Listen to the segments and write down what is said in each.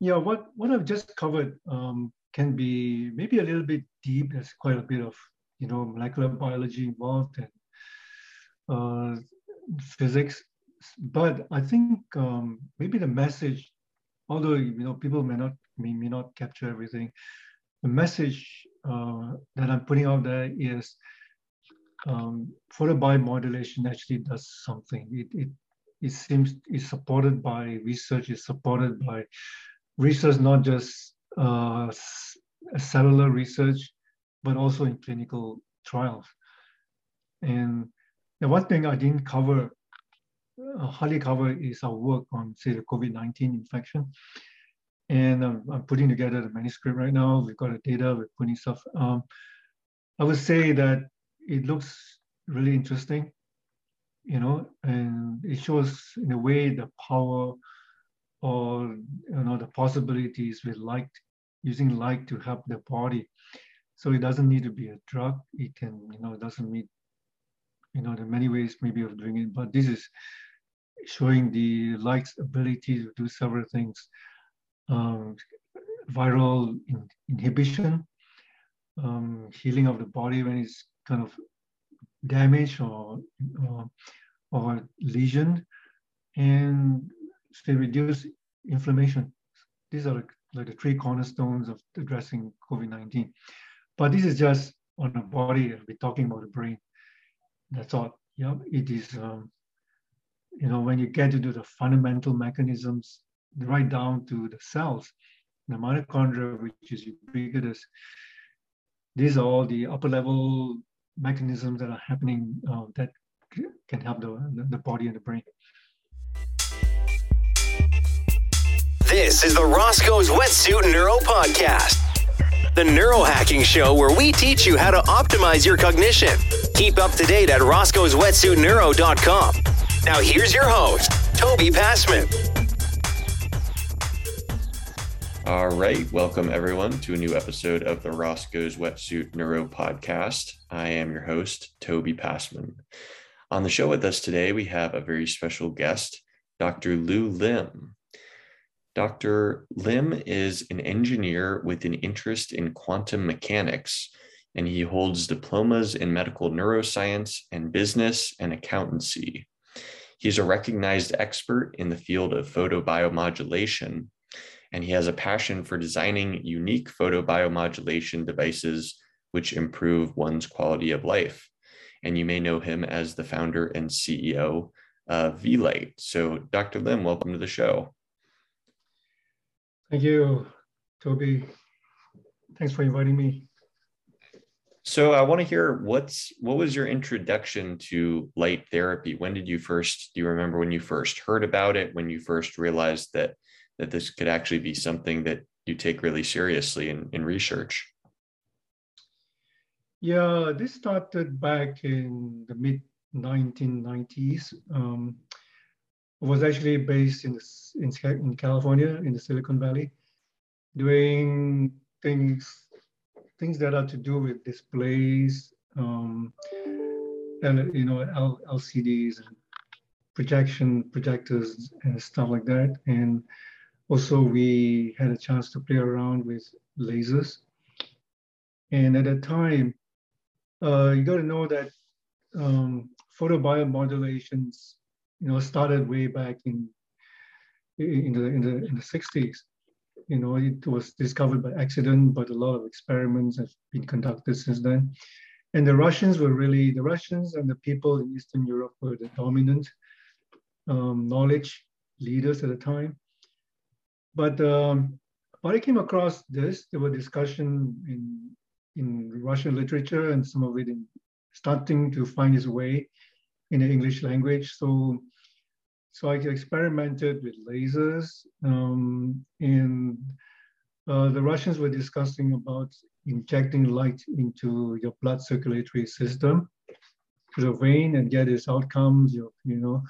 yeah, what, what I've just covered um, can be maybe a little bit deep. There's quite a bit of, you know, molecular biology involved and uh, physics. But I think um, maybe the message, although, you know, people may not, may, may not capture everything, the message uh, that I'm putting out there is um, photobiomodulation actually does something. It, it, it seems is supported by research, is supported by research, not just uh, cellular research, but also in clinical trials. And the one thing I didn't cover, uh, hardly cover, is our work on, say, the COVID-19 infection. And I'm, I'm, putting together the manuscript right now. We've got the data, we're putting stuff. Um, I would say that it looks really interesting, you know, and it shows in a way the power or you know the possibilities with light, using light to help the body. So it doesn't need to be a drug. It can, you know, it doesn't need, you know, there are many ways maybe of doing it, but this is showing the light's ability to do several things. Um, viral in, inhibition, um, healing of the body when it's kind of damaged or, or, or lesion, and they reduce inflammation. These are like, the three cornerstones of addressing COVID-19. But this is just on the body, we're talking about the brain. That's all. Yeah, it is, um, you know, when you get into the fundamental mechanisms, right down to the cells, the mitochondria, which is ubiquitous, these are all the upper level mechanisms that are happening uh, that can help the, the body and the brain. This is the Roscoe's Wetsuit Neuro Podcast, the neurohacking show where we teach you how to optimize your cognition. Keep up to date at roscoe'swetsuitneuro.com. Now here's your host, Toby Passman. All right. Welcome, everyone, to a new episode of the Roscoe's Wetsuit Neuro Podcast. I am your host, Toby Passman. On the show with us today, we have a very special guest, Dr. Lew Lim. Dr. Lim is an engineer with an interest in quantum mechanics, and he holds diplomas in medical neuroscience and business and accountancy. He's a recognized expert in the field of photobiomodulation and he has a passion for designing unique photobiomodulation devices which improve one's quality of life. And you may know him as the founder and CEO of Vielight. So, Dr. Lim, welcome to the show. Thank you, Toby. Thanks for inviting me. So I want to hear what's what was your introduction to light therapy? When did you first do you remember when you first heard about it, when you first realized that that this could actually be something that you take really seriously in, in research? Yeah, this started back in the mid 1990s. Um, was actually based in, in, in California, in the Silicon Valley, doing things things that are to do with displays um, and you know L, LCDs and projection projectors and stuff like that. And also, we had a chance to play around with lasers. And at that time, uh, you got to know that um, photobiomodulations, you know, started way back in in the in the in the 60s. You know, it was discovered by accident, but a lot of experiments have been conducted since then. And the Russians were really the Russians and the people in Eastern Europe were the dominant um, knowledge leaders at the time. But um, when I came across this, there were discussion in in Russian literature and some of it in starting to find its way in the English language. So, so I experimented with lasers, um, and uh, the Russians were discussing about injecting light into your blood circulatory system to the vein and get its outcomes. Your, you know,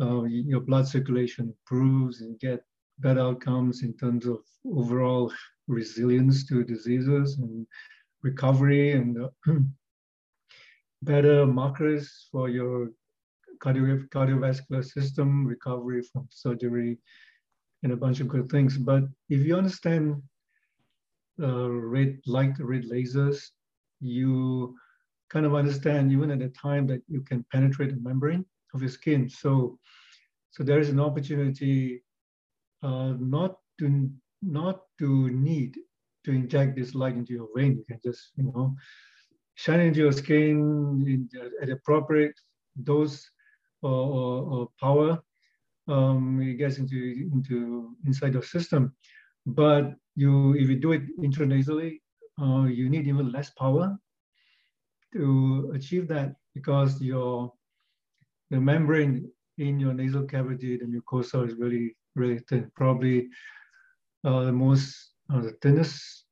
uh, your blood circulation improves and get better outcomes in terms of overall resilience to diseases and recovery and uh, better markers for your cardio- cardiovascular system, recovery from surgery, and a bunch of good things. But if you understand uh, red light, red lasers, you kind of understand even at the time that you can penetrate the membrane of your skin. So, so there is an opportunity uh, not to not to need to inject this light into your vein. You can just you know shine into your skin in, at appropriate dose or, or, power. Um, it gets into into inside your system, but you if you do it intranasally, uh, you need even less power to achieve that because your the membrane in your nasal cavity, the mucosa is really, really thin, probably uh, the most, uh, the thinnest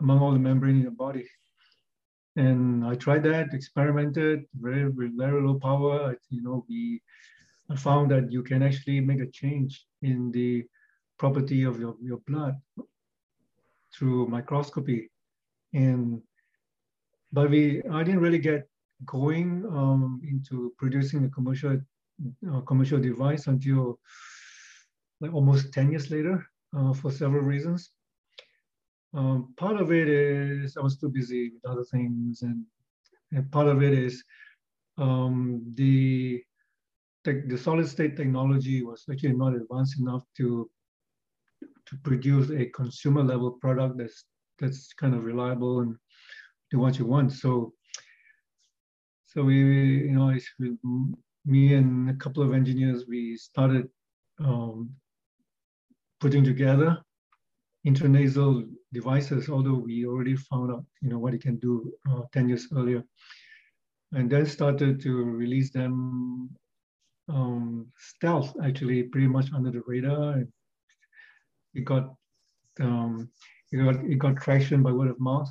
among all the membrane in your body. And I tried that, experimented, very, very low power. You know, we I found that you can actually make a change in the property of your, your blood through microscopy. And but we I didn't really get going um, into producing a commercial uh, commercial device until like almost 10 years later uh, for several reasons. Um, part of it is I was too busy with other things, and, and part of it is um, the the solid state technology was actually not advanced enough to to produce a consumer level product that's that's kind of reliable and do what you want. So so we, you know, me and a couple of engineers, we started um, putting together intranasal devices, although we already found out, you know, what it can do uh, 10 years earlier. And then started to release them um, stealth, actually, pretty much under the radar. It got, um, it got, it got traction by word of mouth.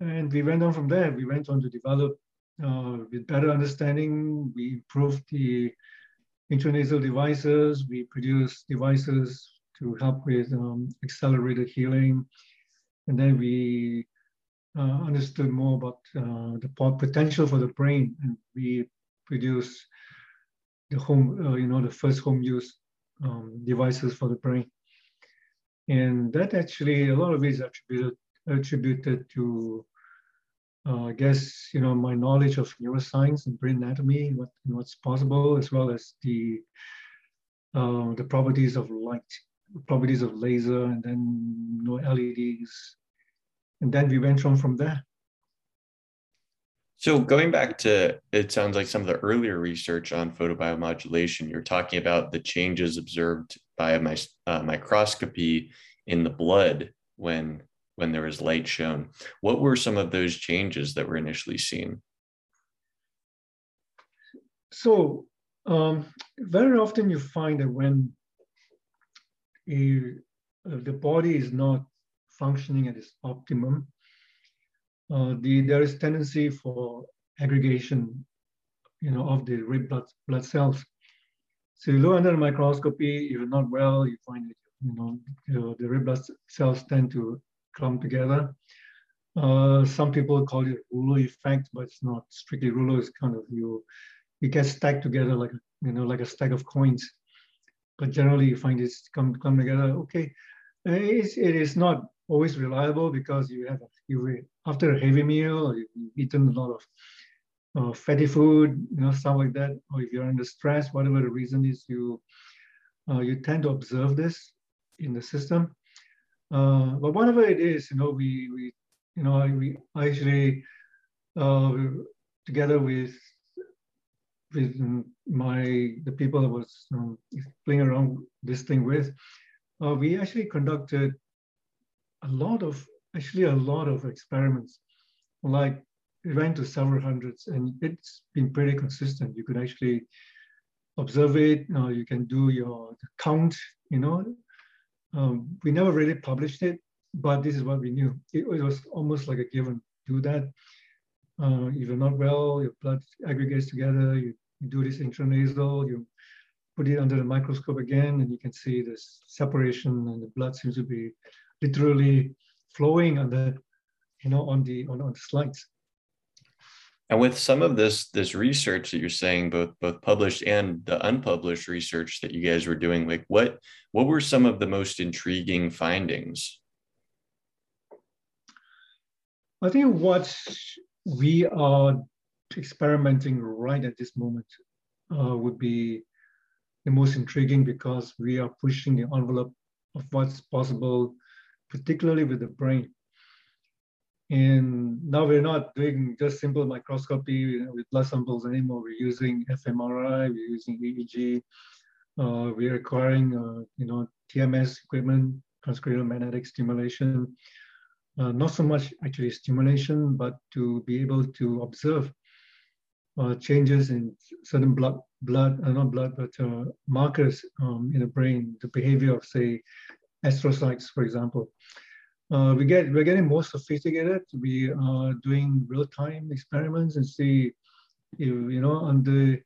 And we went on from there. We went on to develop uh, with better understanding, we improved the intranasal devices. We produced devices to help with um, accelerated healing. And then we uh, understood more about uh, the potential for the brain. And we produced the home, uh, you know, the first home use um, devices for the brain. And that actually, a lot of it is attributed, attributed to uh, I guess you know my knowledge of neuroscience and brain anatomy, what what's possible, as well as the uh, the properties of light, properties of laser, and then you know, LEDs, and then we went on from there. So going back to it sounds like some of the earlier research on photobiomodulation, you're talking about the changes observed by my, uh, microscopy in the blood when when there was light shown. What were some of those changes that were initially seen? So um, very often you find that when a, uh, the body is not functioning at its optimum, uh, the, there is tendency for aggregation you know, of the red blood, blood cells. So you look under microscopy, if you're not well, you find that you know, you the red blood cells tend to clump together. Uh, some people call it Rouleau effect, but it's not strictly Rouleau. It's kind of you, it gets stacked together like you know like a stack of coins. But generally, you find it's come come together. Okay, it's, it is not always reliable because you have you after a heavy meal or you've eaten a lot of uh, fatty food, you know stuff like that, or if you're under stress, whatever the reason is, you uh, you tend to observe this in the system. Uh, but whatever it is, you know, we, we you know, we actually, uh, together with with my the people I was um, playing around this thing with, uh, we actually conducted a lot of actually a lot of experiments. Like we went to several hundreds, and it's been pretty consistent. You could actually observe it. You, know, you can do your count. You know, um, we never really published it, but this is what we knew. It, it was almost like a given. Do that. Uh, if you're not well, your blood aggregates together. You, you do this intranasal. You put it under the microscope again, and you can see this separation, and the blood seems to be literally flowing on the, you know, on the on, on the slides. And with some of this this research that you're saying, both both published and the unpublished research that you guys were doing, like what what were some of the most intriguing findings? I think what we are experimenting right at this moment uh, would be the most intriguing because we are pushing the envelope of what's possible, particularly with the brain. And now we're not doing just simple microscopy with blood samples anymore. We're using fMRI, we're using EEG, uh, we're acquiring, uh, you know, TMS equipment, transcranial magnetic stimulation. Uh, not so much actually stimulation, but to be able to observe uh, changes in certain blood, blood, uh, not blood, but uh, markers um, in the brain, the behavior of, say, astrocytes, for example. Uh, we get we're getting more sophisticated. We are doing real-time experiments and see, if, you know, on the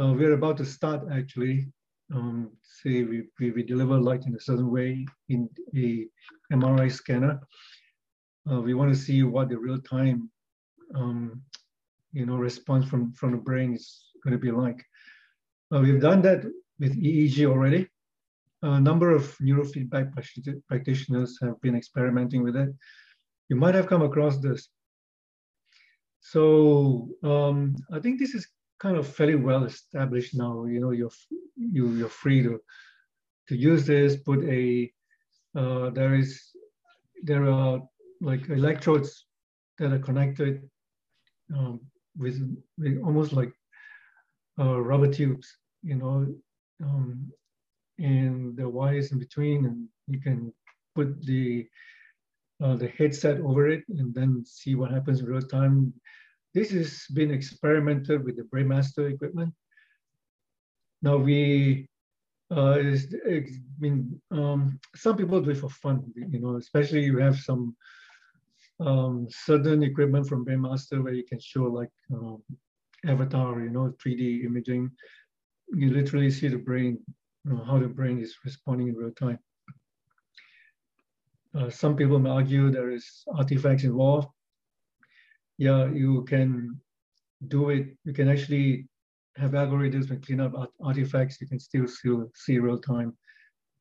uh, we're about to start actually. Um, say we, we, we deliver light in a certain way in a MRI scanner. Uh, we want to see what the real-time um, you know response from from the brain is going to be like. Uh, we've done that with EEG already a number of neurofeedback practitioners have been experimenting with it. You might have come across this. So um, I think this is kind of fairly well established now. You know, you're you you're free to to use this. Put a uh, there is there are like electrodes that are connected um, with, with almost like uh, rubber tubes. You know, um, and the wires in between, and you can put the uh, the headset over it and then see what happens in real time. This has been experimented with the Brainmaster equipment. Now we, uh, it's, it's been, um, some people do it for fun, you know, especially you have some um, certain equipment from Brainmaster where you can show like um, avatar, you know, 3D imaging. You literally see the brain you know, how the brain is responding in real time. Uh, some people may argue there is artifacts involved. Yeah, you can do it. You can actually have algorithms and clean up art artifacts. You can still see, see real-time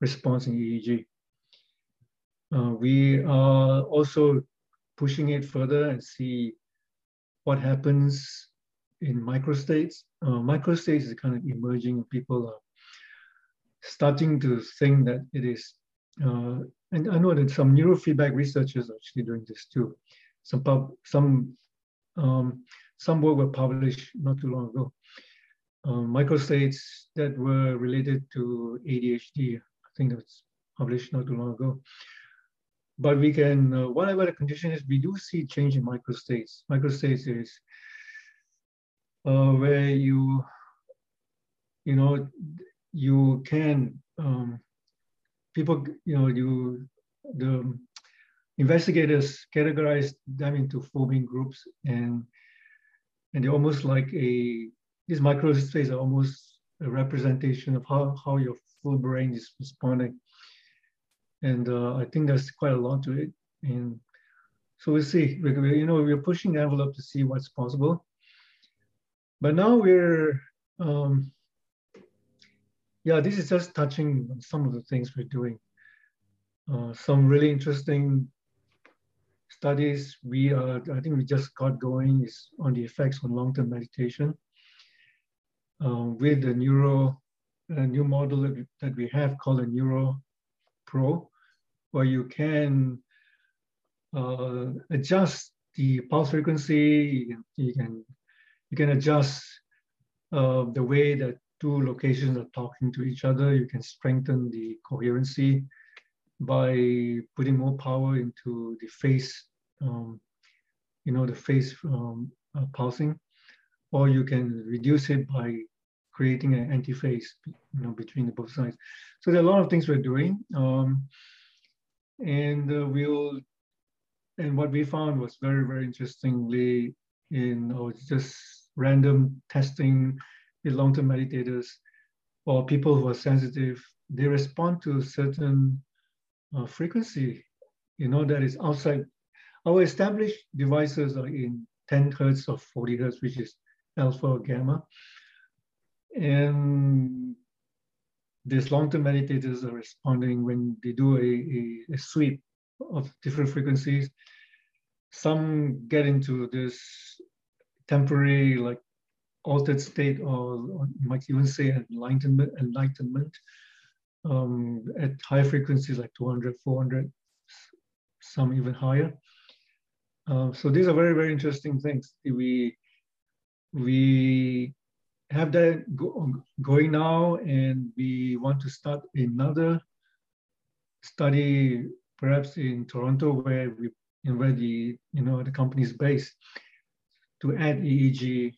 response in EEG. Uh, we are also pushing it further and see what happens in microstates. Uh, microstates is kind of emerging. People are starting to think that it is, uh, and I know that some neurofeedback researchers are actually doing this too. Some pub, some um, some work were published not too long ago. Um, microstates that were related to ADHD. I think that's published not too long ago. But we can, uh, whatever the condition is, we do see change in microstates. Microstates is uh, where you, you know, you can um, people you know you the investigators categorize them into forming groups and and they're almost like a these microstates are almost a representation of how, how your full brain is responding and uh, i think there's quite a lot to it. And so we'll see. We're, you know we're pushing the envelope to see what's possible. But now we're um, yeah, this is just touching on some of the things we're doing. Uh, some really interesting studies we uh, I think we just got going is on the effects on long-term meditation uh, with the neuro a new model that we, that we have called a Neuro Pro, where you can uh, adjust the pulse frequency. You can you can adjust uh, the way that two locations are talking to each other, you can strengthen the coherency by putting more power into the phase, um, you know, the phase um, uh, pulsing, or you can reduce it by creating an antiphase, you know, between the both sides. So there are a lot of things we're doing, um, and uh, we'll. And what we found was very, very interestingly in oh, just random testing with long-term meditators or people who are sensitive, they respond to certain uh, frequency, you know, that is outside. Our established devices are in 10 hertz or 40 hertz, which is alpha or gamma. And these long-term meditators are responding when they do a, a, a sweep of different frequencies. Some get into this temporary, like altered state, or, or you might even say enlightenment, enlightenment um, at high frequencies like 200, 400, some even higher. Uh, so these are very, very interesting things. We we have that go, going now, and we want to start another study, perhaps in Toronto, where we where the you know the company is based, to add EEG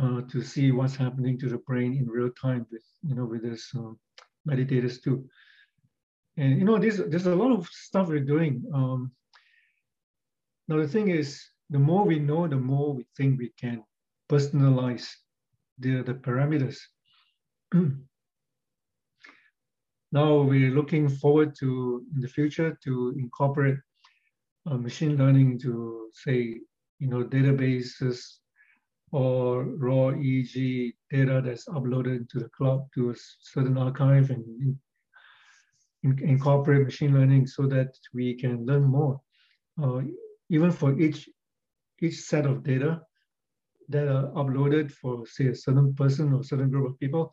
uh, to see what's happening to the brain in real time with you know with this uh, meditators too. And you know, there's there's a lot of stuff we're doing. Um, now the thing is, the more we know, the more we think we can personalize the, the parameters. now we're looking forward to in the future to incorporate uh, machine learning to say, you know, databases or raw EEG data that's uploaded to the cloud to a certain archive and in, in, incorporate machine learning so that we can learn more. Uh, even for each each set of data that are uploaded for say a certain person or certain group of people,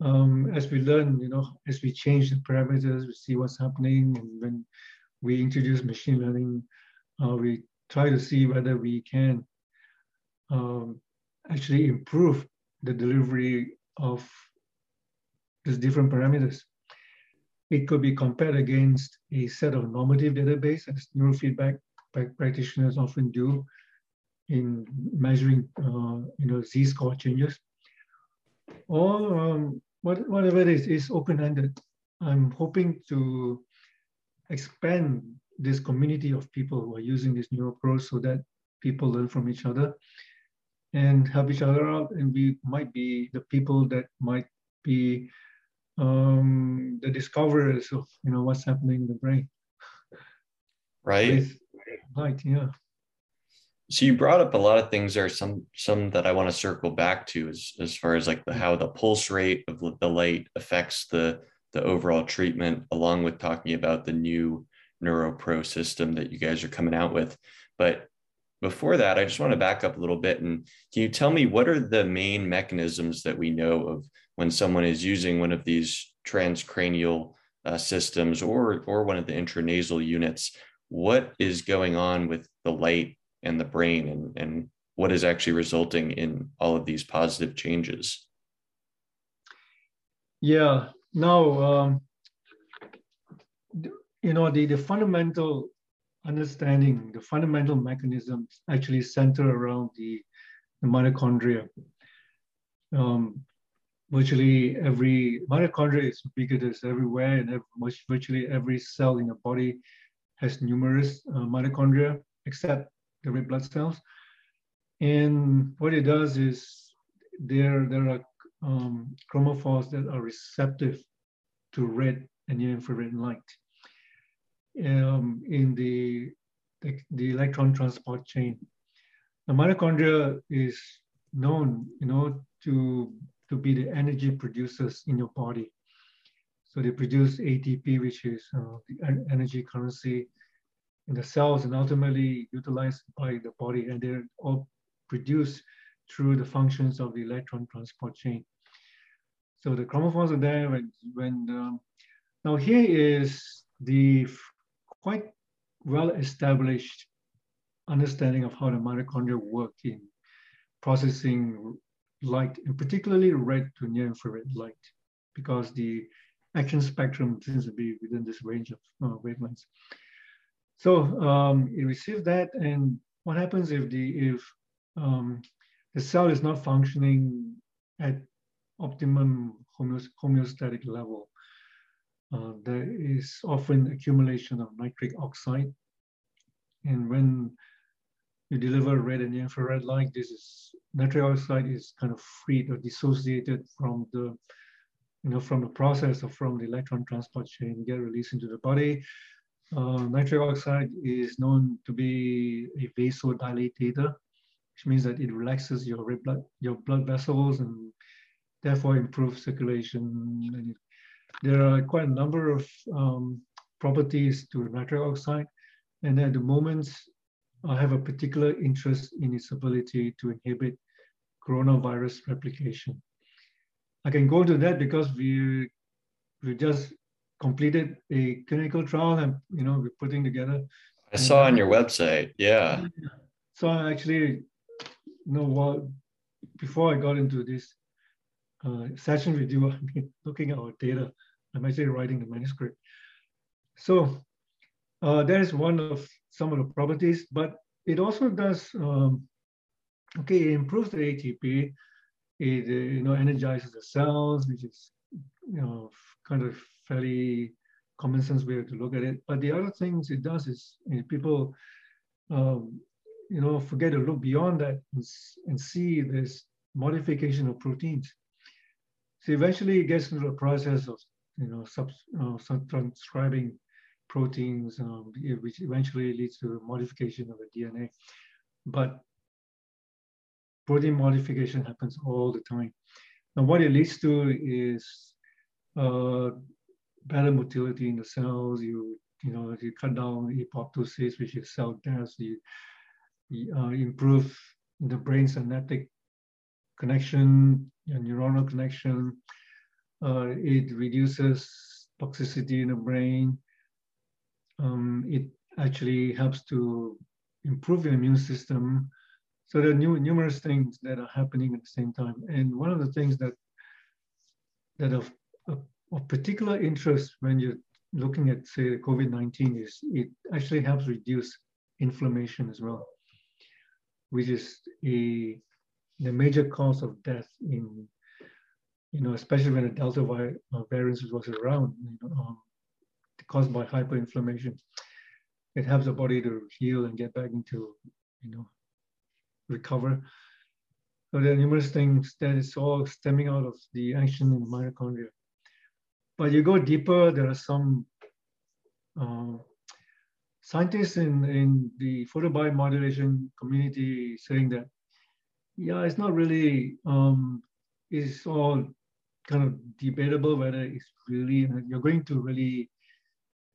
um, as we learn, you know, as we change the parameters, we see what's happening, and when we introduce machine learning, uh, we try to see whether we can um, actually improve the delivery of these different parameters. It could be compared against a set of normative database, as neurofeedback practitioners often do in measuring, uh, you know, z-score changes. Or um, what, whatever it is, is open-ended. I'm hoping to expand this community of people who are using this new approach so that people learn from each other and help each other out. And we might be the people that might be um, the discoverers of you know what's happening in the brain. Right. Right. Yeah. So you brought up a lot of things there. Some some that I want to circle back to as as far as like the how the pulse rate of the light affects the the overall treatment, along with talking about the new NeuroPro system that you guys are coming out with. But before that, I just want to back up a little bit. And can you tell me what are the main mechanisms that we know of when someone is using one of these transcranial uh, systems or, or one of the intranasal units? What is going on with the light and the brain and, and what is actually resulting in all of these positive changes? Yeah, no, um, you know, the, the fundamental understanding the fundamental mechanisms actually center around the, the mitochondria. Um, virtually every mitochondria is ubiquitous everywhere, and every, virtually every cell in the body has numerous uh, mitochondria, except the red blood cells. And what it does is there there are um, chromophores that are receptive to red and near infrared light um, in the, the, the, electron transport chain. The mitochondria is known, you know, to, to be the energy producers in your body. So they produce ATP, which is uh, the energy currency in the cells and ultimately utilized by the body. And they're all produced through the functions of the electron transport chain. So the chromophores are there when, when um, now here is the quite well established understanding of how the mitochondria work in processing light, and particularly red to near infrared light, because the action spectrum seems to be within this range of uh, wavelengths. So um, it receives that, and what happens if the if um, the cell is not functioning at optimum homeostatic level? uh, there is often accumulation of nitric oxide. And when you deliver red and infrared light, this is nitric oxide is kind of freed or dissociated from the, you know, from the process or from the electron transport chain, get released into the body. Uh, nitric oxide is known to be a vasodilator, which means that it relaxes your red blood, your blood vessels and therefore improves circulation. And there are quite a number of um, properties to nitric oxide. And at the moment, I have a particular interest in its ability to inhibit coronavirus replication. I can go into that because we we just completed a clinical trial and you know we're putting together. I saw on your website, yeah. So I actually you know what before I got into this uh, session with you, I mean, looking at our data, I'm actually writing the manuscript. So uh, that is one of some of the properties, but it also does, um, okay, it improves the ATP. It, uh, you know, energizes the cells, which is, you know, kind of fairly common sense way to look at it. But the other things it does is you know, people, um, you know, forget to look beyond that and, and see this modification of proteins. So eventually it gets into the process of, you know, uh, transcribing proteins, um, which eventually leads to modification of the DNA. But protein modification happens all the time. And what it leads to is uh, better motility in the cells. You you know you cut down apoptosis, which is cell death. You, you uh, improve the brain synaptic connection, and neuronal connection. Uh, it reduces toxicity in the brain um, it actually helps to improve your immune system. So there are new, numerous things that are happening at the same time. And one of the things that that of, of, particular interest when you're looking at, say, COVID-19 is it actually helps reduce inflammation as well, which is a the major cause of death in, you know, especially when the Delta uh, variant was around. You know, um, caused by hyperinflammation. It helps the body to heal and get back into, you know, recover. So there are numerous things that is all stemming out of the action in the mitochondria. But you go deeper, there are some uh, scientists in, in the photobiomodulation community saying that, yeah, it's not really, um, it's all kind of debatable whether it's really, you're going to really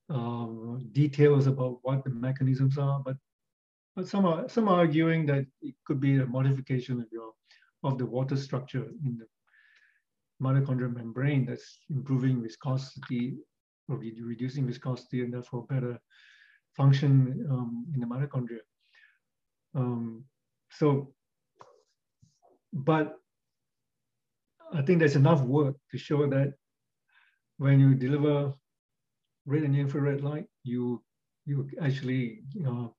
uh, details about what the mechanisms are, but but some are some are arguing that it could be a modification of your of the water structure in the mitochondrial membrane that's improving viscosity or reducing viscosity and therefore better function um, in the mitochondria. Um, so, but I think there's enough work to show that when you deliver red and infrared light, you you actually you know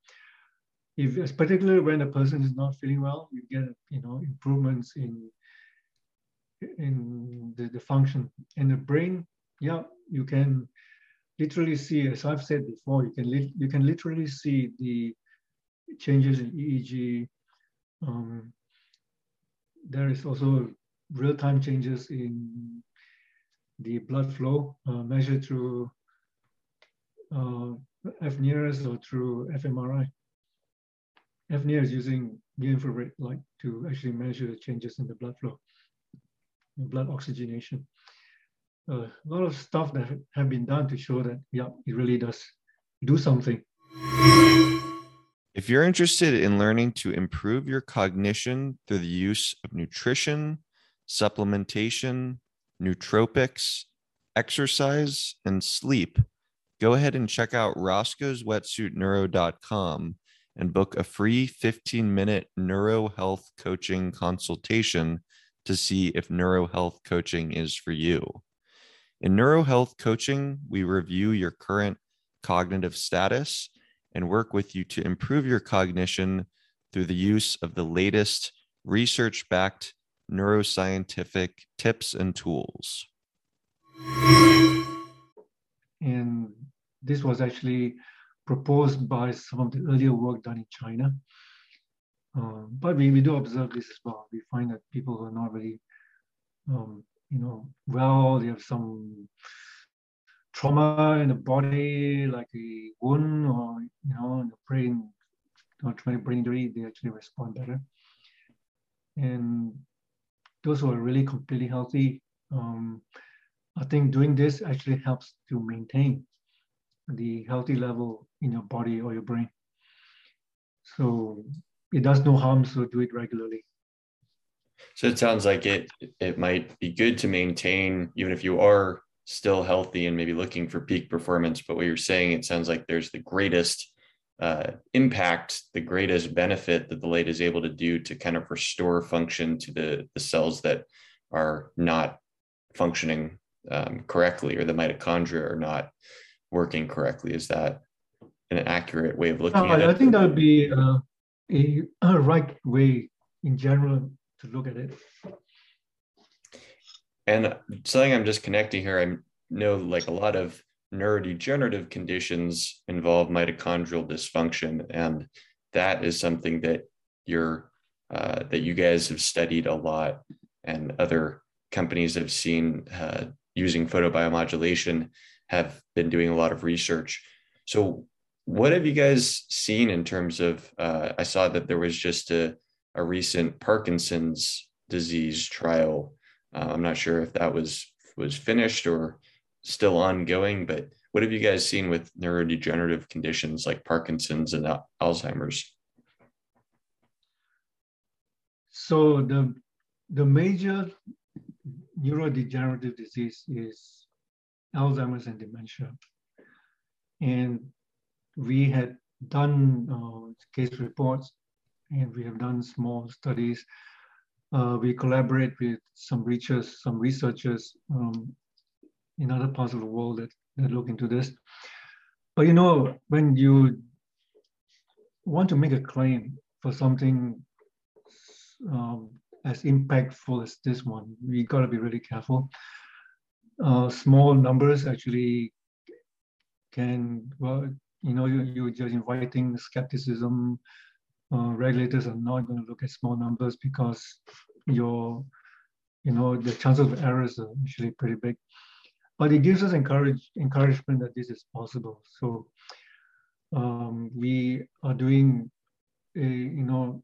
if particularly when a person is not feeling well, you get you know improvements in in the, the function in the brain. Yeah, you can literally see, as I've said before, you can you can literally see the changes in EEG. Um, there is also real-time changes in the blood flow uh, measured through uh, FNIRS or through fMRI. FNIR is using near infrared light to actually measure the changes in the blood flow, blood oxygenation. Uh, a lot of stuff that have been done to show that, yeah, it really does do something. If you're interested in learning to improve your cognition through the use of nutrition, supplementation, nootropics, exercise, and sleep, go ahead and check out roscoe'swetsuitneuro.com and book a free 15 minute neuro health coaching consultation to see if neuro health coaching is for you. In neuro health coaching, we review your current cognitive status and work with you to improve your cognition through the use of the latest research backed neuroscientific tips and tools. And this was actually proposed by some of the earlier work done in China. Um, but we, we do observe this as well. We find that people who are not really, um, you know, well, they have some trauma in the body, like a wound or you know, in the brain, or traumatic brain injury, they actually respond better. And those who are really completely healthy, um, I think doing this actually helps to maintain the healthy level in your body or your brain. So it does no harm to do it regularly. So it sounds like it it might be good to maintain even if you are still healthy and maybe looking for peak performance. But what you're saying, it sounds like there's the greatest uh, impact, the greatest benefit that the light is able to do to kind of restore function to the the cells that are not functioning um, correctly or the mitochondria are not working correctly. Is that an accurate way of looking uh, at it? I think that would be uh, a, right way in general to look at it. And something I'm just connecting here, I know like a lot of neurodegenerative conditions involve mitochondrial dysfunction, and that is something that you're uh, that you guys have studied a lot, and other companies have seen uh, using photobiomodulation have been doing a lot of research. So, what have you guys seen in terms of? Uh, I saw that there was just a, a recent Parkinson's disease trial. Uh, I'm not sure if that was was finished or still ongoing, but what have you guys seen with neurodegenerative conditions like Parkinson's and Alzheimer's? So the the major neurodegenerative disease is Alzheimer's and dementia. And we had done uh, case reports and we have done small studies. Uh, we collaborate with some researchers, some researchers um, in other parts of the world that, that look into this. But you know, when you want to make a claim for something um, as impactful as this one, we got to be really careful. Uh, small numbers actually can, well, you know, you, you're just inviting skepticism. Uh, regulators are not going to look at small numbers because your, you know, the chances of errors are usually pretty big. But it gives us encourage, encouragement that this is possible. So um, we are doing a, you know,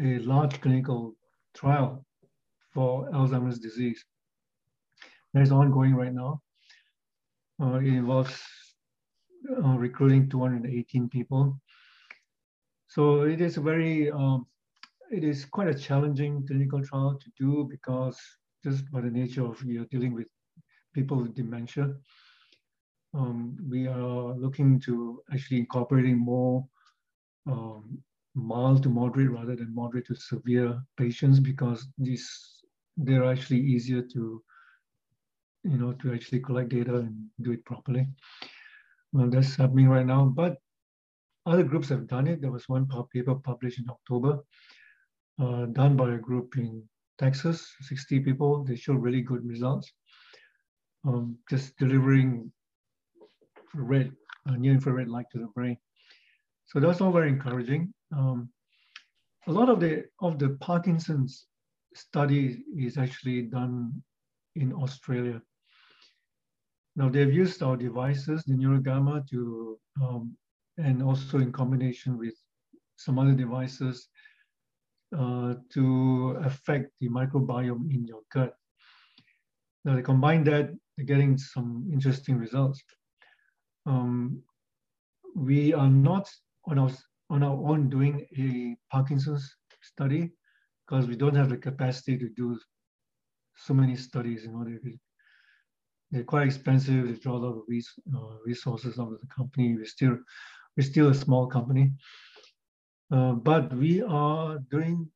a large clinical trial for Alzheimer's disease that is ongoing right now. Uh, it involves uh, recruiting 218 people. So it is very, um, it is quite a challenging clinical trial to do because just by the nature of we are dealing with people with dementia. Um, we are looking to actually incorporating more um, mild to moderate rather than moderate to severe patients because these they're actually easier to you know to actually collect data and do it properly. Well, that's happening right now, but other groups have done it. There was one paper published in October, uh, done by a group in Texas, 60 people. They showed really good results. Um, just delivering red, uh, near infrared light to the brain. So that's all very encouraging. Um, a lot of the of the Parkinson's study is actually done in Australia. Now they've used our devices, the NeuroGamma, to um, and also in combination with some other devices uh, to affect the microbiome in your gut. Now they combine that, they're getting some interesting results. Um, we are not on our on our own doing a Parkinson's study because we don't have the capacity to do so many studies. in order they, they're quite expensive. They draw a lot of res, uh, resources out of the company. We're still we're still a small company, uh, but we are doing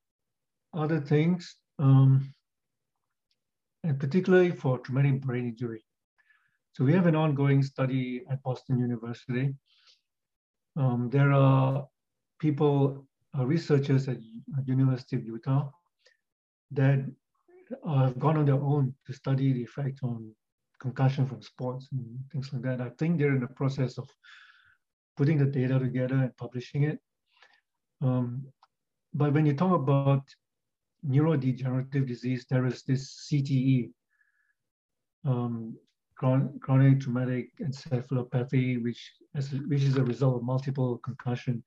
other things, um, and particularly for traumatic brain injury. So we have an ongoing study at Boston University. Um, there are people, uh, researchers at University of Utah that have gone on their own to study the effect on concussion from sports and things like that. I think they're in the process of putting the data together and publishing it. Um, but when you talk about neurodegenerative disease, there is this CTE. Um, chronic traumatic encephalopathy, which, is, which is a result of multiple concussion.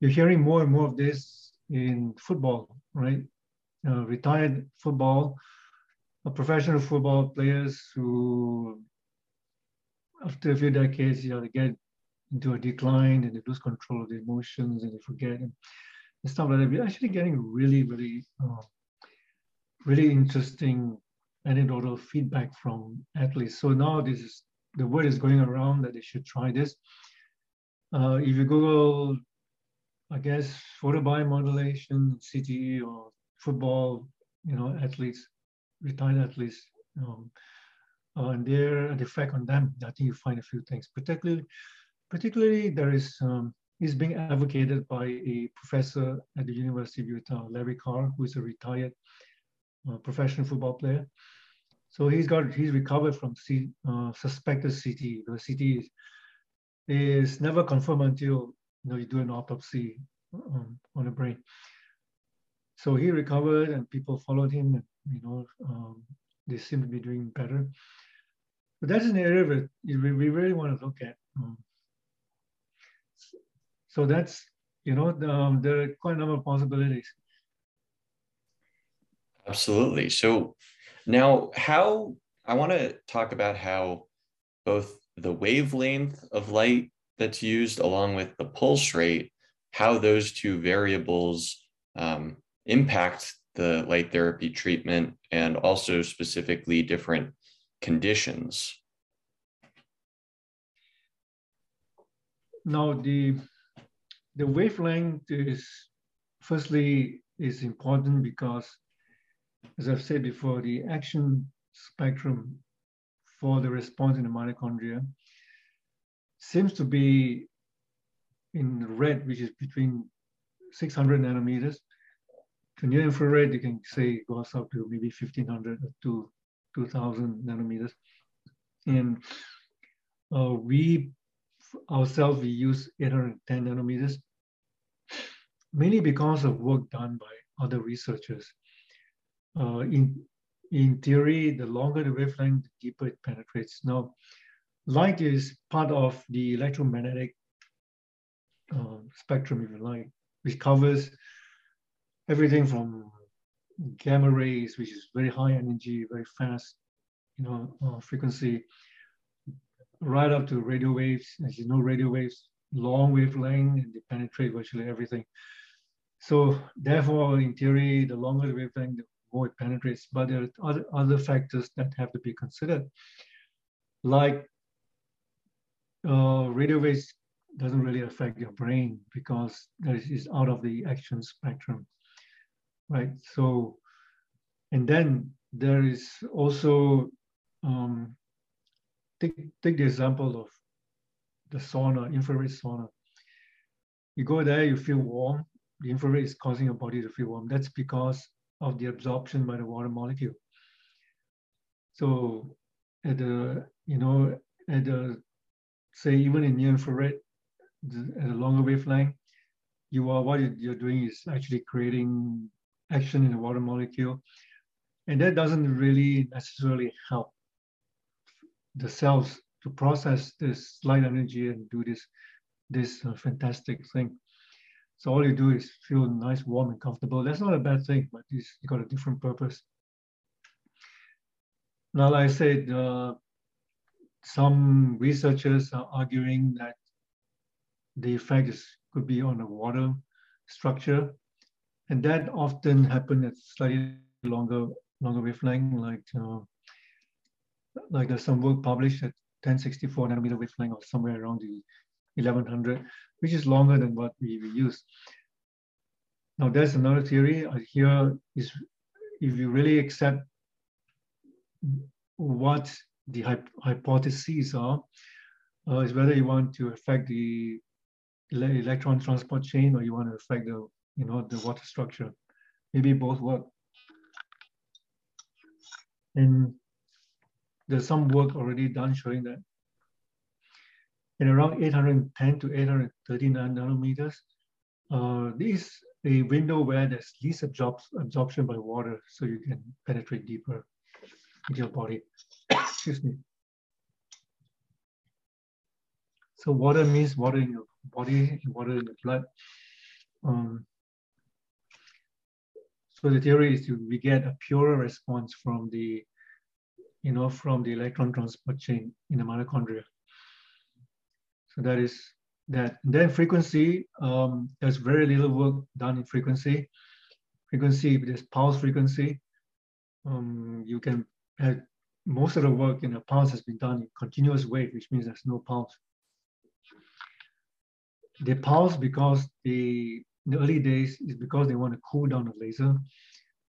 You're hearing more and more of this in football, right? Uh, retired football, professional football players who, after a few decades, you know, they get into a decline and they lose control of the emotions and they forget and, stuff like that. We're actually getting really, really, uh, really interesting anecdotal feedback from athletes. So now this is the word is going around that they should try this. Uh, if you Google, I guess, photobiomodulation, CTE, or football, you know, athletes, retired athletes, um, uh, and their effect on them, I think you find a few things. Particularly, particularly there is um, is being advocated by a professor at the University of Utah, Larry Carr, who is a retired uh, professional football player. So he's got he's recovered from C, uh, suspected CT. The CT is, is never confirmed until you know you do an autopsy um, on the brain. So he recovered, and people followed him. And, you know, um, they seem to be doing better. But that's an area that we really want to look at. Um, so that's you know um, there are quite a number of possibilities. Absolutely. So now, how I want to talk about how both the wavelength of light that's used along with the pulse rate, how those two variables um, impact the light therapy treatment and also specifically different conditions. Now, the the wavelength is firstly is important because as I've said before, the action spectrum for the response in the mitochondria seems to be in red, which is between 600 nanometers. To near infrared, you can say goes up to maybe 1500 to 2000 nanometers. And uh, we ourselves, we use 810 nanometers, mainly because of work done by other researchers uh, in, in theory, the longer the wavelength, the deeper it penetrates. Now, light is part of the electromagnetic uh, spectrum, if you like, which covers everything from gamma rays, which is very high energy, very fast, you know, uh, frequency, right up to radio waves. As you know, radio waves, long wavelength, and they penetrate virtually everything. So therefore, in theory, the longer the wavelength, the more it penetrates. But there are other, other factors that have to be considered, like uh, radio waves doesn't really affect your brain because it is out of the action spectrum, right? So, and then there is also, um, take, take the example of the sauna, infrared sauna. You go there, you feel warm. The infrared is causing your body to feel warm. That's because of the absorption by the water molecule. So at the, you know, at the, say even in near infrared, at a longer wavelength, you are, what you're doing is actually creating action in the water molecule. And that doesn't really necessarily help the cells to process this light energy and do this, this uh, fantastic thing. So all you do is feel nice, warm, and comfortable. That's not a bad thing, but it's got a different purpose. Now, like I said, uh, some researchers are arguing that the effect is, could be on the water structure, and that often happens at slightly longer longer wavelength, like like there's some work published at 1064 nanometer wavelength or somewhere around the 1100, which is longer than what we, we use. Now there's another theory here is if you really accept what the hypotheses are, uh, is whether you want to affect the electron transport chain or you want to affect the, you know, the water structure. Maybe both work. And there's some work already done showing that in around 810 to 839 nanometers. Uh, this is a window where there's least absorption by water, so you can penetrate deeper into your body. Excuse me. So water means water in your body, water in your blood. Um, so the theory is we get a purer response from the, you know, from the electron transport chain in the mitochondria. So that is that. And then frequency, um, there's very little work done in frequency. Frequency, there's pulse frequency. Um, you can have most of the work in a pulse has been done in continuous wave, which means there's no pulse. The pulse because they, in the early days, is because they want to cool down the laser.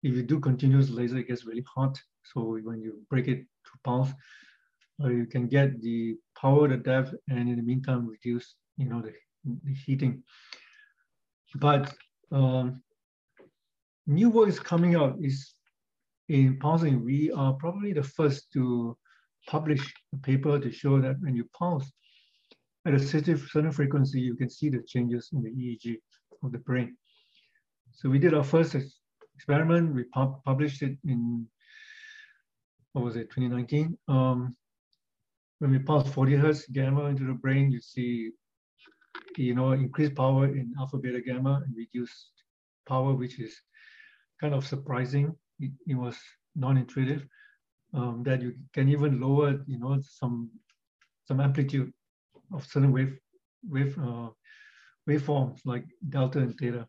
If you do continuous laser, it gets really hot. So when you break it to pulse, uh, you can get the power, the depth, and in the meantime, reduce, you know, the, the heating. But um, new work is coming out is in pulsing, we are probably the first to publish a paper to show that when you pulse at a certain frequency, you can see the changes in the EEG of the brain. So we did our first experiment. We pub published it in, what was it, 2019. Um, when we pulse 40 hertz gamma into the brain, you see, you know, increased power in alpha, beta, gamma, and reduced power, which is kind of surprising it, it was non-intuitive, um, that you can even lower, you know, some some amplitude of certain wave wave uh, waveforms like delta and theta.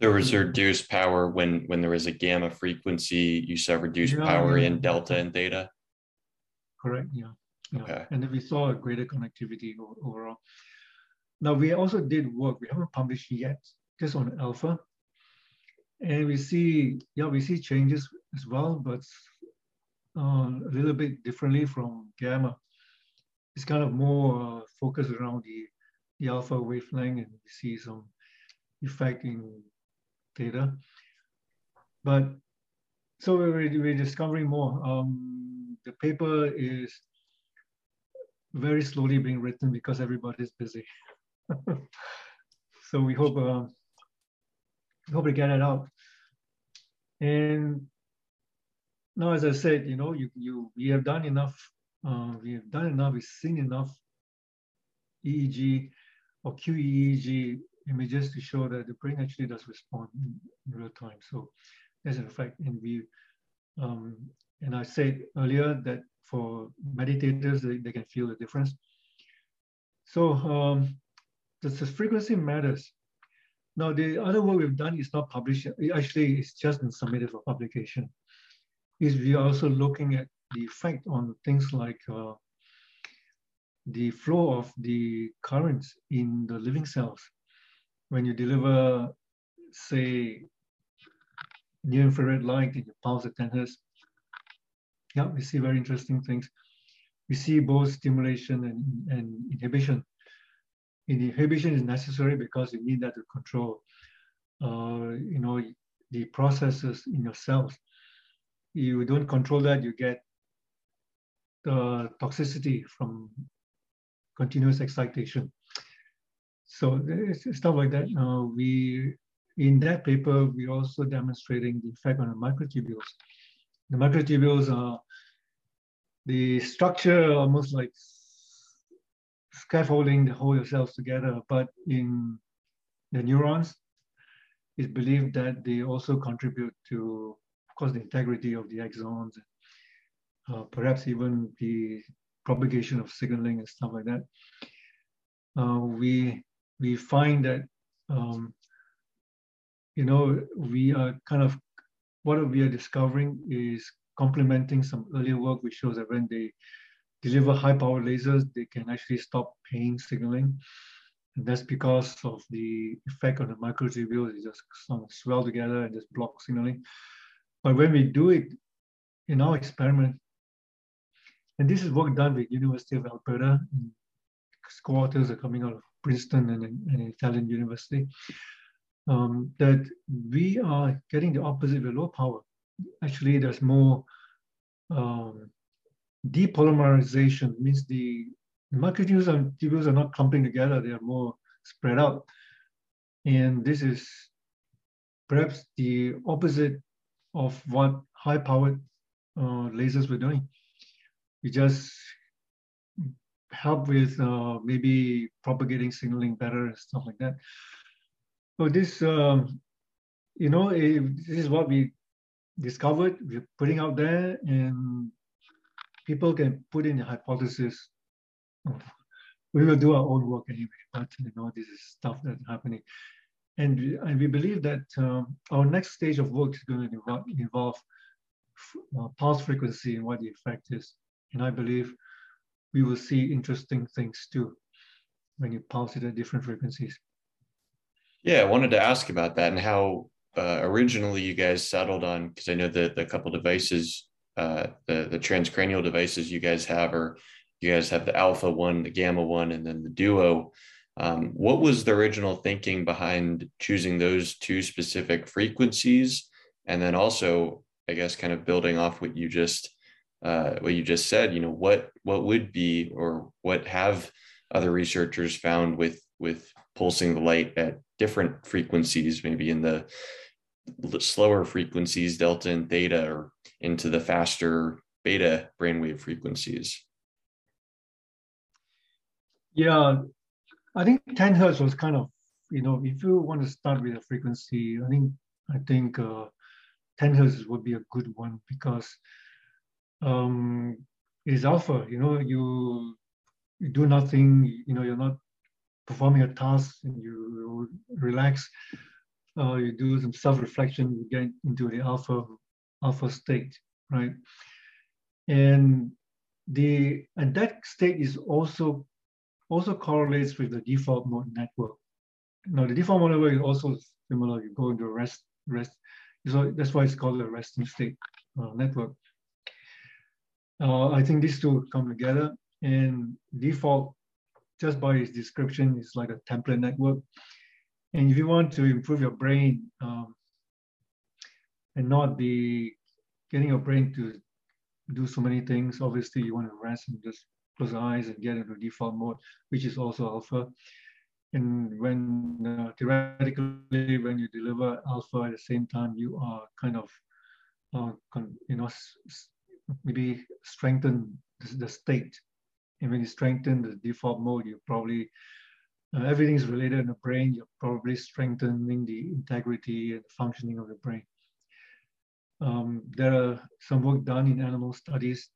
There was reduced power when when there was a gamma frequency. You saw reduced yeah, power yeah. in delta and theta. Correct. Yeah. yeah. Okay. And then we saw a greater connectivity overall. Now we also did work. We haven't published yet, just on alpha. And we see, yeah, we see changes as well, but uh, a little bit differently from gamma. It's kind of more uh, focused around the, the alpha wavelength and we see some effect in theta. But so we're, we're discovering more. Um, the paper is very slowly being written because everybody's busy. so we hope uh, hope to get it out. And now, as I said, you know, you, you we have done enough, uh, we have done enough, we've seen enough EEG or QEEG images to show that the brain actually does respond in, real time. So there's an effect. And we, um, and I said earlier that for meditators, they, they can feel the difference. So um, the, the frequency matters. Now, the other work we've done is not published. Actually, it's just been submitted for publication. Is we are also looking at the effect on things like uh, the flow of the currents in the living cells. When you deliver, say, near infrared light in your pulse at 10 hertz, yeah, we see very interesting things. We see both stimulation and, and inhibition inhibition is necessary because you need that to control, uh, you know, the processes in your cells. You don't control that, you get the toxicity from continuous excitation. So stuff like that. Uh, we in that paper we're also demonstrating the effect on the microtubules. The microtubules are the structure almost like scaffolding the whole yourselves together, but in the neurons, it's believed that they also contribute to, of course, the integrity of the axons, uh, perhaps even the propagation of signaling and stuff like that. Uh, we we find that um, you know we are kind of what we are discovering is complementing some earlier work which shows that when they deliver high power lasers, they can actually stop pain signaling. And that's because of the effect on the microtubules, it just sort of swell together and just block signaling. But when we do it in our experiment, and this is work done with University of Alberta, co-authors are coming out of Princeton and an Italian university, um, that we are getting the opposite with low power. Actually, there's more um, depolymerization means the microtubules and tubules are not clumping together, they are more spread out. And this is perhaps the opposite of what high-powered uh, lasers were doing. We just help with uh, maybe propagating signaling better and stuff like that. So this, um, you know, it, this is what we discovered. We're putting out there, and people can put in a hypothesis. We will do our own work anyway, but you know, this is stuff that's happening. And we, and we believe that um, our next stage of work is going to involve, involve uh, pulse frequency and what the effect is. And I believe we will see interesting things too when you pulse it at different frequencies. Yeah, I wanted to ask about that and how uh, originally you guys settled on because I know that the couple devices, uh, the the transcranial devices you guys have, or you guys have the alpha one, the gamma one, and then the duo. Um, what was the original thinking behind choosing those two specific frequencies, and then also, I guess, kind of building off what you just uh, what you just said? You know, what what would be or what have other researchers found with with pulsing the light at different frequencies, maybe in the slower frequencies, delta and theta, or into the faster beta brainwave frequencies? Yeah, I think 10 hertz was kind of, you know, if you want to start with a frequency, I think I think uh, 10 hertz would be a good one because um, it is alpha. You know, you, you do nothing. You know, you're not performing a task, and you relax. Uh, you do some self-reflection. You get into the alpha alpha state, right? And the and that state is also also correlates with the default mode network. Now the default mode network is also similar. You go into rest rest. So that's why it's called a resting state uh, network. Uh, I think these two come together and default, just by its description, is like a template network. And if you want to improve your brain um, and not be getting your brain to do so many things, obviously you want to rest and just close your eyes and get into default mode, which is also alpha. And when uh, theoretically, when you deliver alpha at the same time, you are kind of, uh, you know, maybe strengthen the, state. And when you strengthen the default mode, you probably uh, everything is related in the brain. You're probably strengthening the integrity and functioning of the brain. Um, there are some work done in animal studies,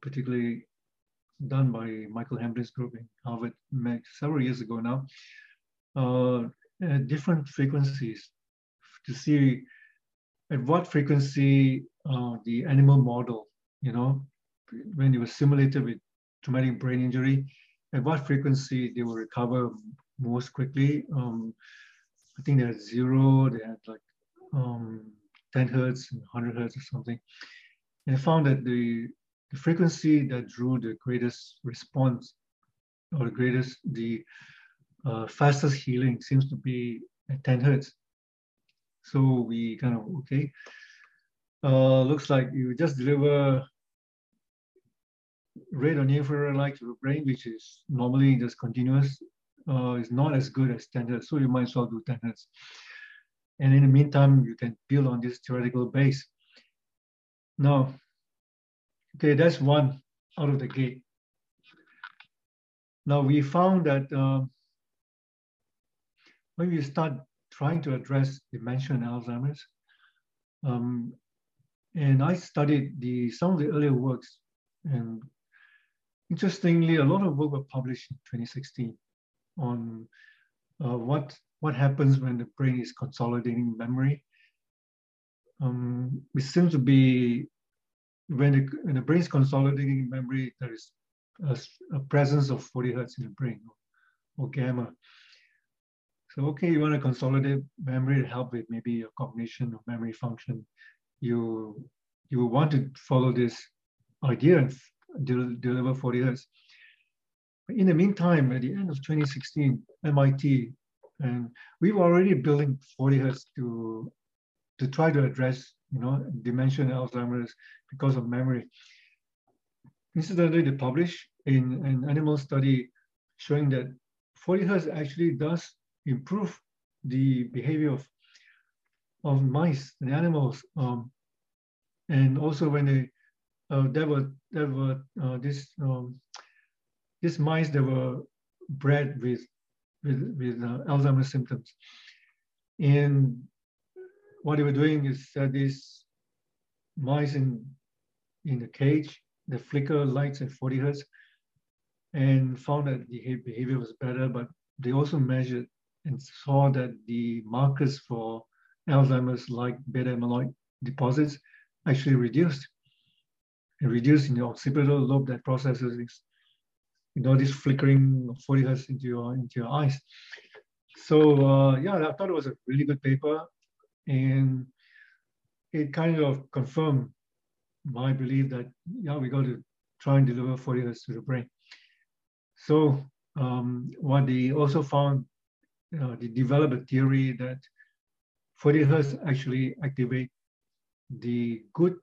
particularly done by Michael Hamblin's group in Harvard several years ago now, uh, at different frequencies to see at what frequency uh, the animal model, you know, when it was simulated with traumatic brain injury, at what frequency they will recover most quickly. Um, I think they had zero, they had like um, 10 hertz and 100 hertz or something. And I found that the the frequency that drew the greatest response or the greatest, the uh, fastest healing seems to be at 10 hertz. So we kind of, okay, uh, looks like you just deliver infrared light to the brain, which is normally just continuous, uh, not as good as 10. So you might as well do 10 hertz. And in the meantime, you can build on this theoretical base. Now, Okay, that's one out of the gate. Now we found that uh, when we start trying to address dementia and Alzheimer's, um, and I studied the some of the earlier works, and interestingly, a lot of work were published in 2016 on uh, what what happens when the brain is consolidating memory. Um, it seems to be when, it, when the brain is consolidating memory, there is a, a, presence of 40 hertz in the brain or, or gamma. So, okay, you want to consolidate memory to help with maybe your cognition or memory function. You you want to follow this idea and del deliver 40 hertz. In the meantime, at the end of 2016, MIT, and we were already building 40 hertz to to try to address you know, dementia and Alzheimer's because of memory. Incidentally, they published in an animal study showing that 40 hertz actually does improve the behavior of, of mice and animals. Um, and also when they, uh, there were, there were uh, this um, mice that were bred with with, with uh, Alzheimer's symptoms. And what they were doing is that these mice in in a cage, they flicker lights at 40 hertz, and found that the behavior was better. But they also measured and saw that the markers for Alzheimer's, like beta amyloid deposits, actually reduced. And reduced in the occipital lobe that processes this, you know, this flickering of 40 hertz into your into your eyes. So uh, yeah, I thought it was a really good paper, and it kind of confirmed my belief that yeah, we got to try and deliver 40 hertz to the brain. So um, what they also found, uh, they developed a theory that 40 hertz actually activate the good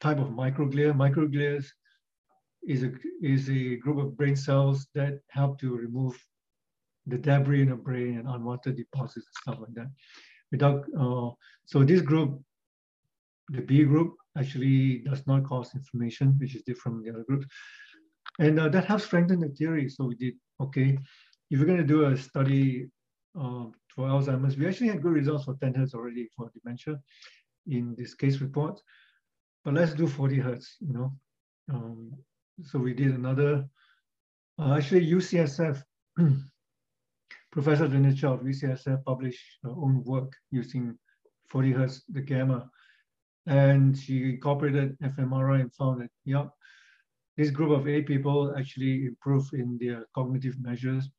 type of microglia. Microglia is a, is a group of brain cells that help to remove the debris in the brain and unwanted deposits and stuff like that. Without, uh, so this group, the B group, actually does not cause inflammation, which is different from the other groups. And uh, that helps strengthen the theory. So we did, okay, if we're going to do a study uh, for Alzheimer's, we actually had good results for 10 hertz already for dementia in this case report, but let's do 40 hertz, you know. Um, so we did another, uh, actually UCSF, Professor Danicha of UCSF published her own work using 40 hertz, the gamma, and she incorporated fMRI and found that, yeah, this group of eight people actually improved in their cognitive measures.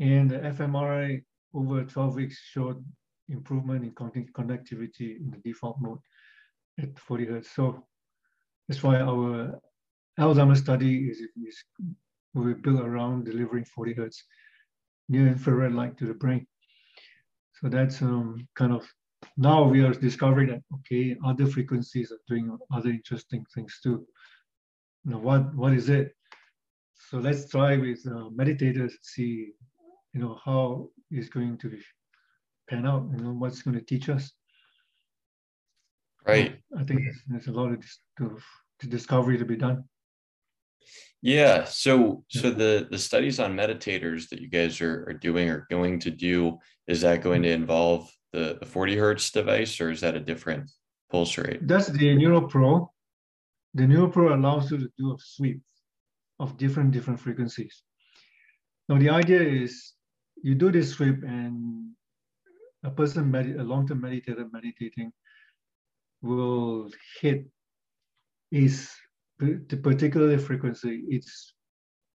And the fMRI over 12 weeks showed improvement in connectivity in the default mode at 40 hertz. So that's why our Alzheimer's study is, is we built around delivering 40 hertz near infrared light to the brain. So that's um, kind of now we are discovering that okay, other frequencies are doing other interesting things too. Now, what what is it? So let's try with uh, meditators see, you know, how is going to pan out. You know, what's going to teach us. Right. I think there's, there's a lot of, to, to discovery to be done. Yeah. So so the the studies on meditators that you guys are, are doing or going to do, is that going to involve the, the 40 hertz device or is that a different pulse rate? That's the NeuroPro. The NeuroPro allows you to do a sweep of different different frequencies. Now the idea is you do this sweep and a person, med- a long-term meditator meditating will hit is the particular frequency. It's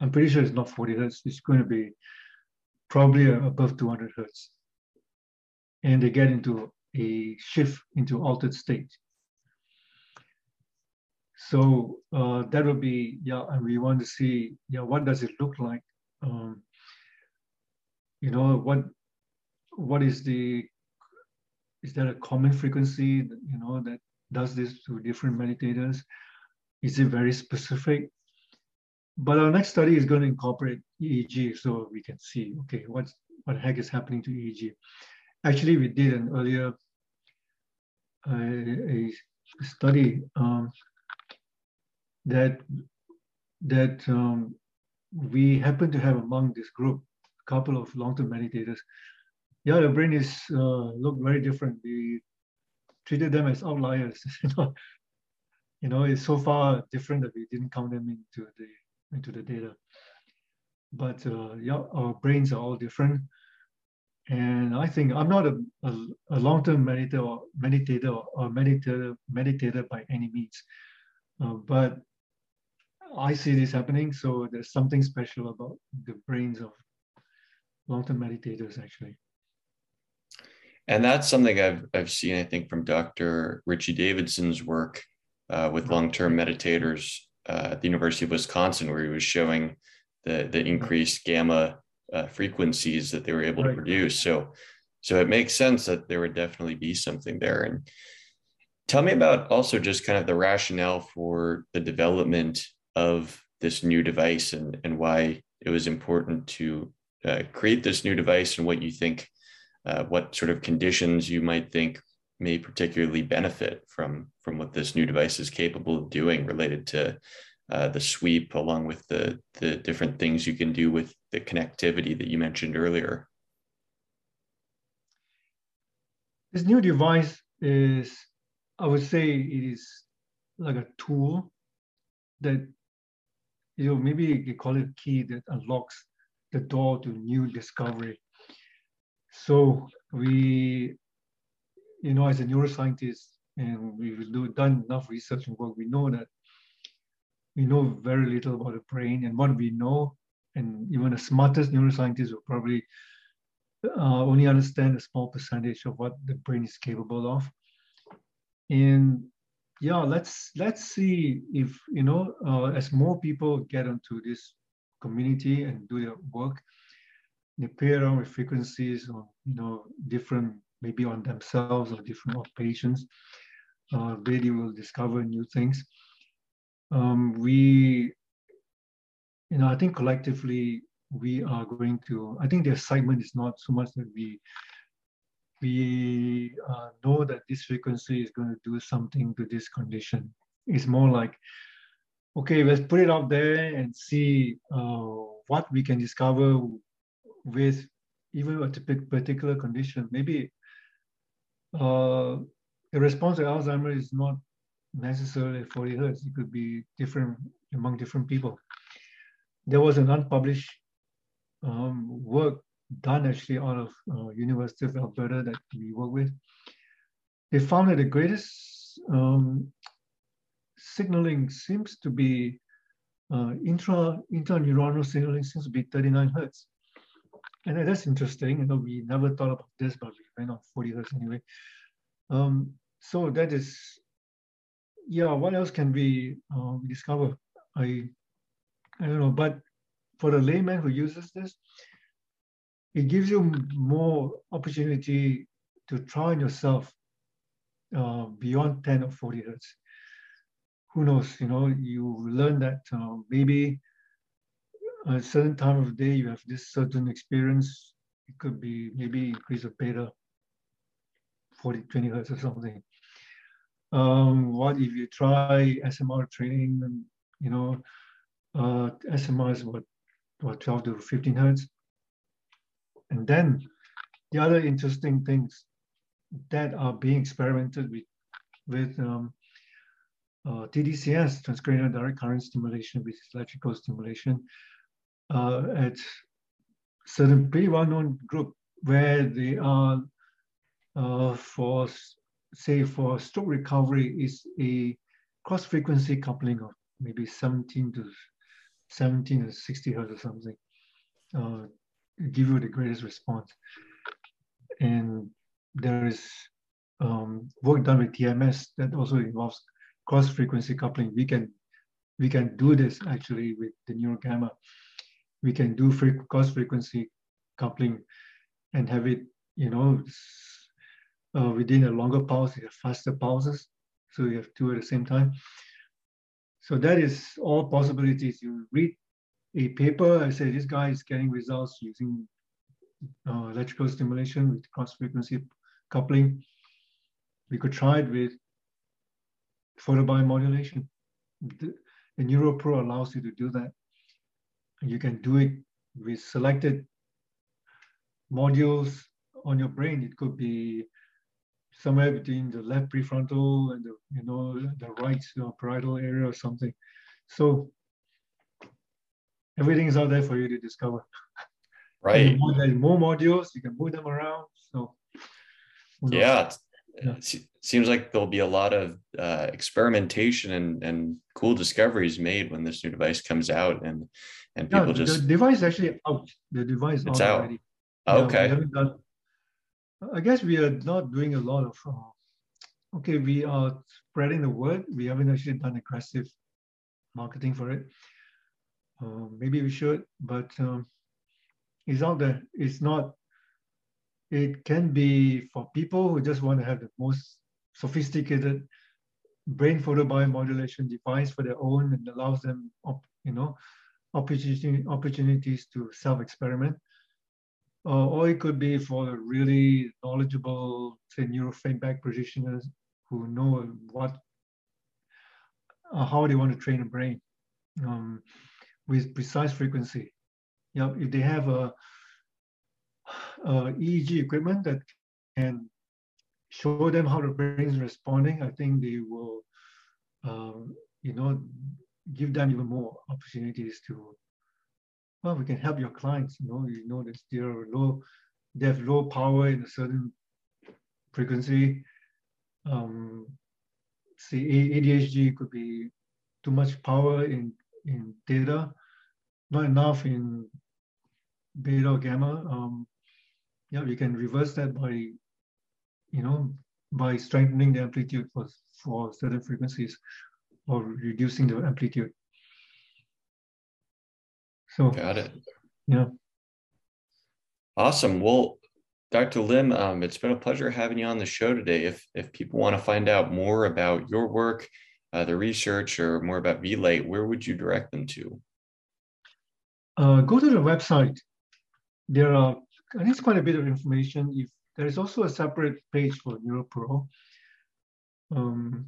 I'm pretty sure it's not 40 hertz. It's going to be probably above 200 hertz, and they get into a shift into altered state. So uh, that would be yeah, and we want to see yeah, what does it look like? Um, you know what what is the is there a common frequency you know that does this to different meditators? Is it very specific? But our next study is going to incorporate eeg so we can see okay what's what heck is happening to eeg actually we did an earlier uh, a study um, that that um, we happen to have among this group couple of long-term meditators yeah, the brain is uh, look very different. We treated them as outliers. you know, you know, it's so far different that we didn't count them into the into the data. But uh, yeah, our brains are all different. And I think I'm not a, a, a long-term meditator or meditator or meditator, meditator by any means. Uh, but I see this happening. So there's something special about the brains of long-term meditators actually. And that's something I've I've seen, I think, from Dr. Richie Davidson's work uh, with long-term meditators uh, at the University of Wisconsin, where he was showing the the increased gamma uh, frequencies that they were able to produce. So, so it makes sense that there would definitely be something there. And tell me about also just kind of the rationale for the development of this new device and and why it was important to uh, create this new device and what you think uh, what sort of conditions you might think may particularly benefit from from what this new device is capable of doing related to uh, the sweep along with the the different things you can do with the connectivity that you mentioned earlier. This new device is i would say it is like a tool that you know maybe you call it key that unlocks the door to new discovery. So we you know as a neuroscientist and we've done enough research and work we know that we know very little about the brain. And what we know and even the smartest neuroscientists will probably uh, only understand a small percentage of what the brain is capable of. And yeah let's let's see if you know uh, as more people get into this community and do their work they play around with frequencies or you know different maybe on themselves or different of patients uh, they will discover new things um, we, you know, I think collectively we are going to, I think the excitement is not so much that we, we uh, know that this frequency is going to do something to this condition. It's more like, okay, let's put it out there and see uh, what we can discover with even a particular condition. Maybe uh, the response to Alzheimer's is not necessarily 40 hertz. It could be different among different people. There was an unpublished um, work done actually out of uh, University of Alberta that we work with. They found that the greatest um, signaling seems to be uh, intra intraneuronal signaling seems to be 39 hertz. And that's interesting. You know, we never thought about this, but we went on 40 hertz anyway. Um, so that is yeah, what else can we um, discover? I, I don't know, but for the layman who uses this, it gives you more opportunity to try on yourself uh, beyond 10 or 40 hertz. Who knows, you know, you learn that uh, maybe a certain time of day you have this certain experience. It could be maybe increase of beta 40, 20 hertz or something um, what if you try SMR training and, you know, uh, SMR is what, what 12 to 15 hertz. And then the other interesting things that are being experimented with, with um, uh, TDCS, transcranial direct current stimulation, with electrical stimulation, uh, at certain pretty well-known group where they are uh, for say for stroke recovery is a cross frequency coupling of maybe 17 to 17 to 60 hertz or something, uh, give you the greatest response. And there is um, work done with TMS that also involves cross frequency coupling. We can we can do this actually with the neurogamma. We can do cross frequency coupling and have it, you know, uh, within a longer pulse, you have faster pulses. So you have two at the same time. So that is all possibilities. You read a paper, I say this guy is getting results using uh, electrical stimulation with cross frequency coupling. We could try it with photobiomodulation. The, the NeuroPro allows you to do that. You can do it with selected modules on your brain. It could be somewhere between the left prefrontal and the you know the right you know, parietal area or something. So everything is out there for you to discover. Right. More, more modules. You can move them around. So yeah, It seems like there'll be a lot of uh, experimentation and, and cool discoveries made when this new device comes out and and people yeah, just the device actually out. The device it's out. Already. okay. Yeah, done, I guess we are not doing a lot of, uh, okay, we are spreading the word. We haven't actually done aggressive marketing for it. Uh, maybe we should, but um, it's out there. It's not, it can be for people who just want to have the most sophisticated brain photobiomodulation device for their own and allows them, you know, opportunity, opportunities to self-experiment uh, or it could be for really knowledgeable, say, neurofeedback practitioners who know what, uh, how they want to train a brain. um, with precise frequency. Yeah, if they have a, a EEG equipment that can show them how the brain is responding, I think they will, um, you know, give them even more opportunities to. Well, we can help your clients. You know, you know that they're low, they have low power in a certain frequency. Um, say ADHD could be too much power in in theta, not enough in beta or gamma. Um, yeah, we can reverse that by, you know, by strengthening the amplitude for, for certain frequencies or reducing the amplitude. So got it. Yeah. Awesome. Well, Dr. Lim, um, it's been a pleasure having you on the show today. If if people want to find out more about your work, uh, the research, or more about Vielight, where would you direct them to? Uh, go to the website. There are, Think it's quite a bit of information. If there is also a separate page for NeuroPro. Um,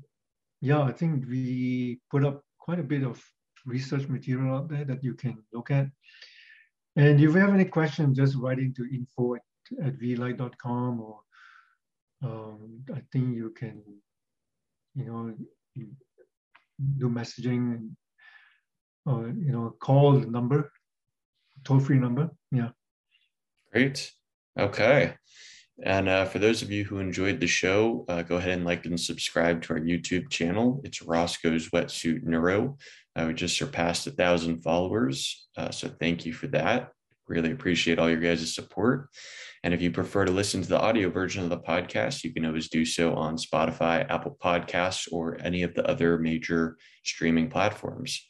yeah, I think we put up quite a bit of research material out there that you can look at. And if you have any questions, just write into info at, at vielight.com or um, I think you can, you know, do messaging and, or, you know, call the number, toll free number. Yeah. Great. Okay. And uh, for those of you who enjoyed the show, uh, go ahead and like and subscribe to our YouTube channel. It's Roscoe's Wetsuit Neuro. Uh, we just surpassed a thousand followers. Uh, so thank you for that. Really appreciate all your guys' support. And if you prefer to listen to the audio version of the podcast, you can always do so on Spotify, Apple Podcasts, or any of the other major streaming platforms.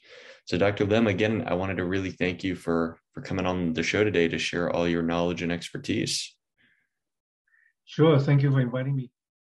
So, Dr. Lim, again, I wanted to really thank you for for coming on the show today to share all your knowledge and expertise. Sure. Thank you for inviting me.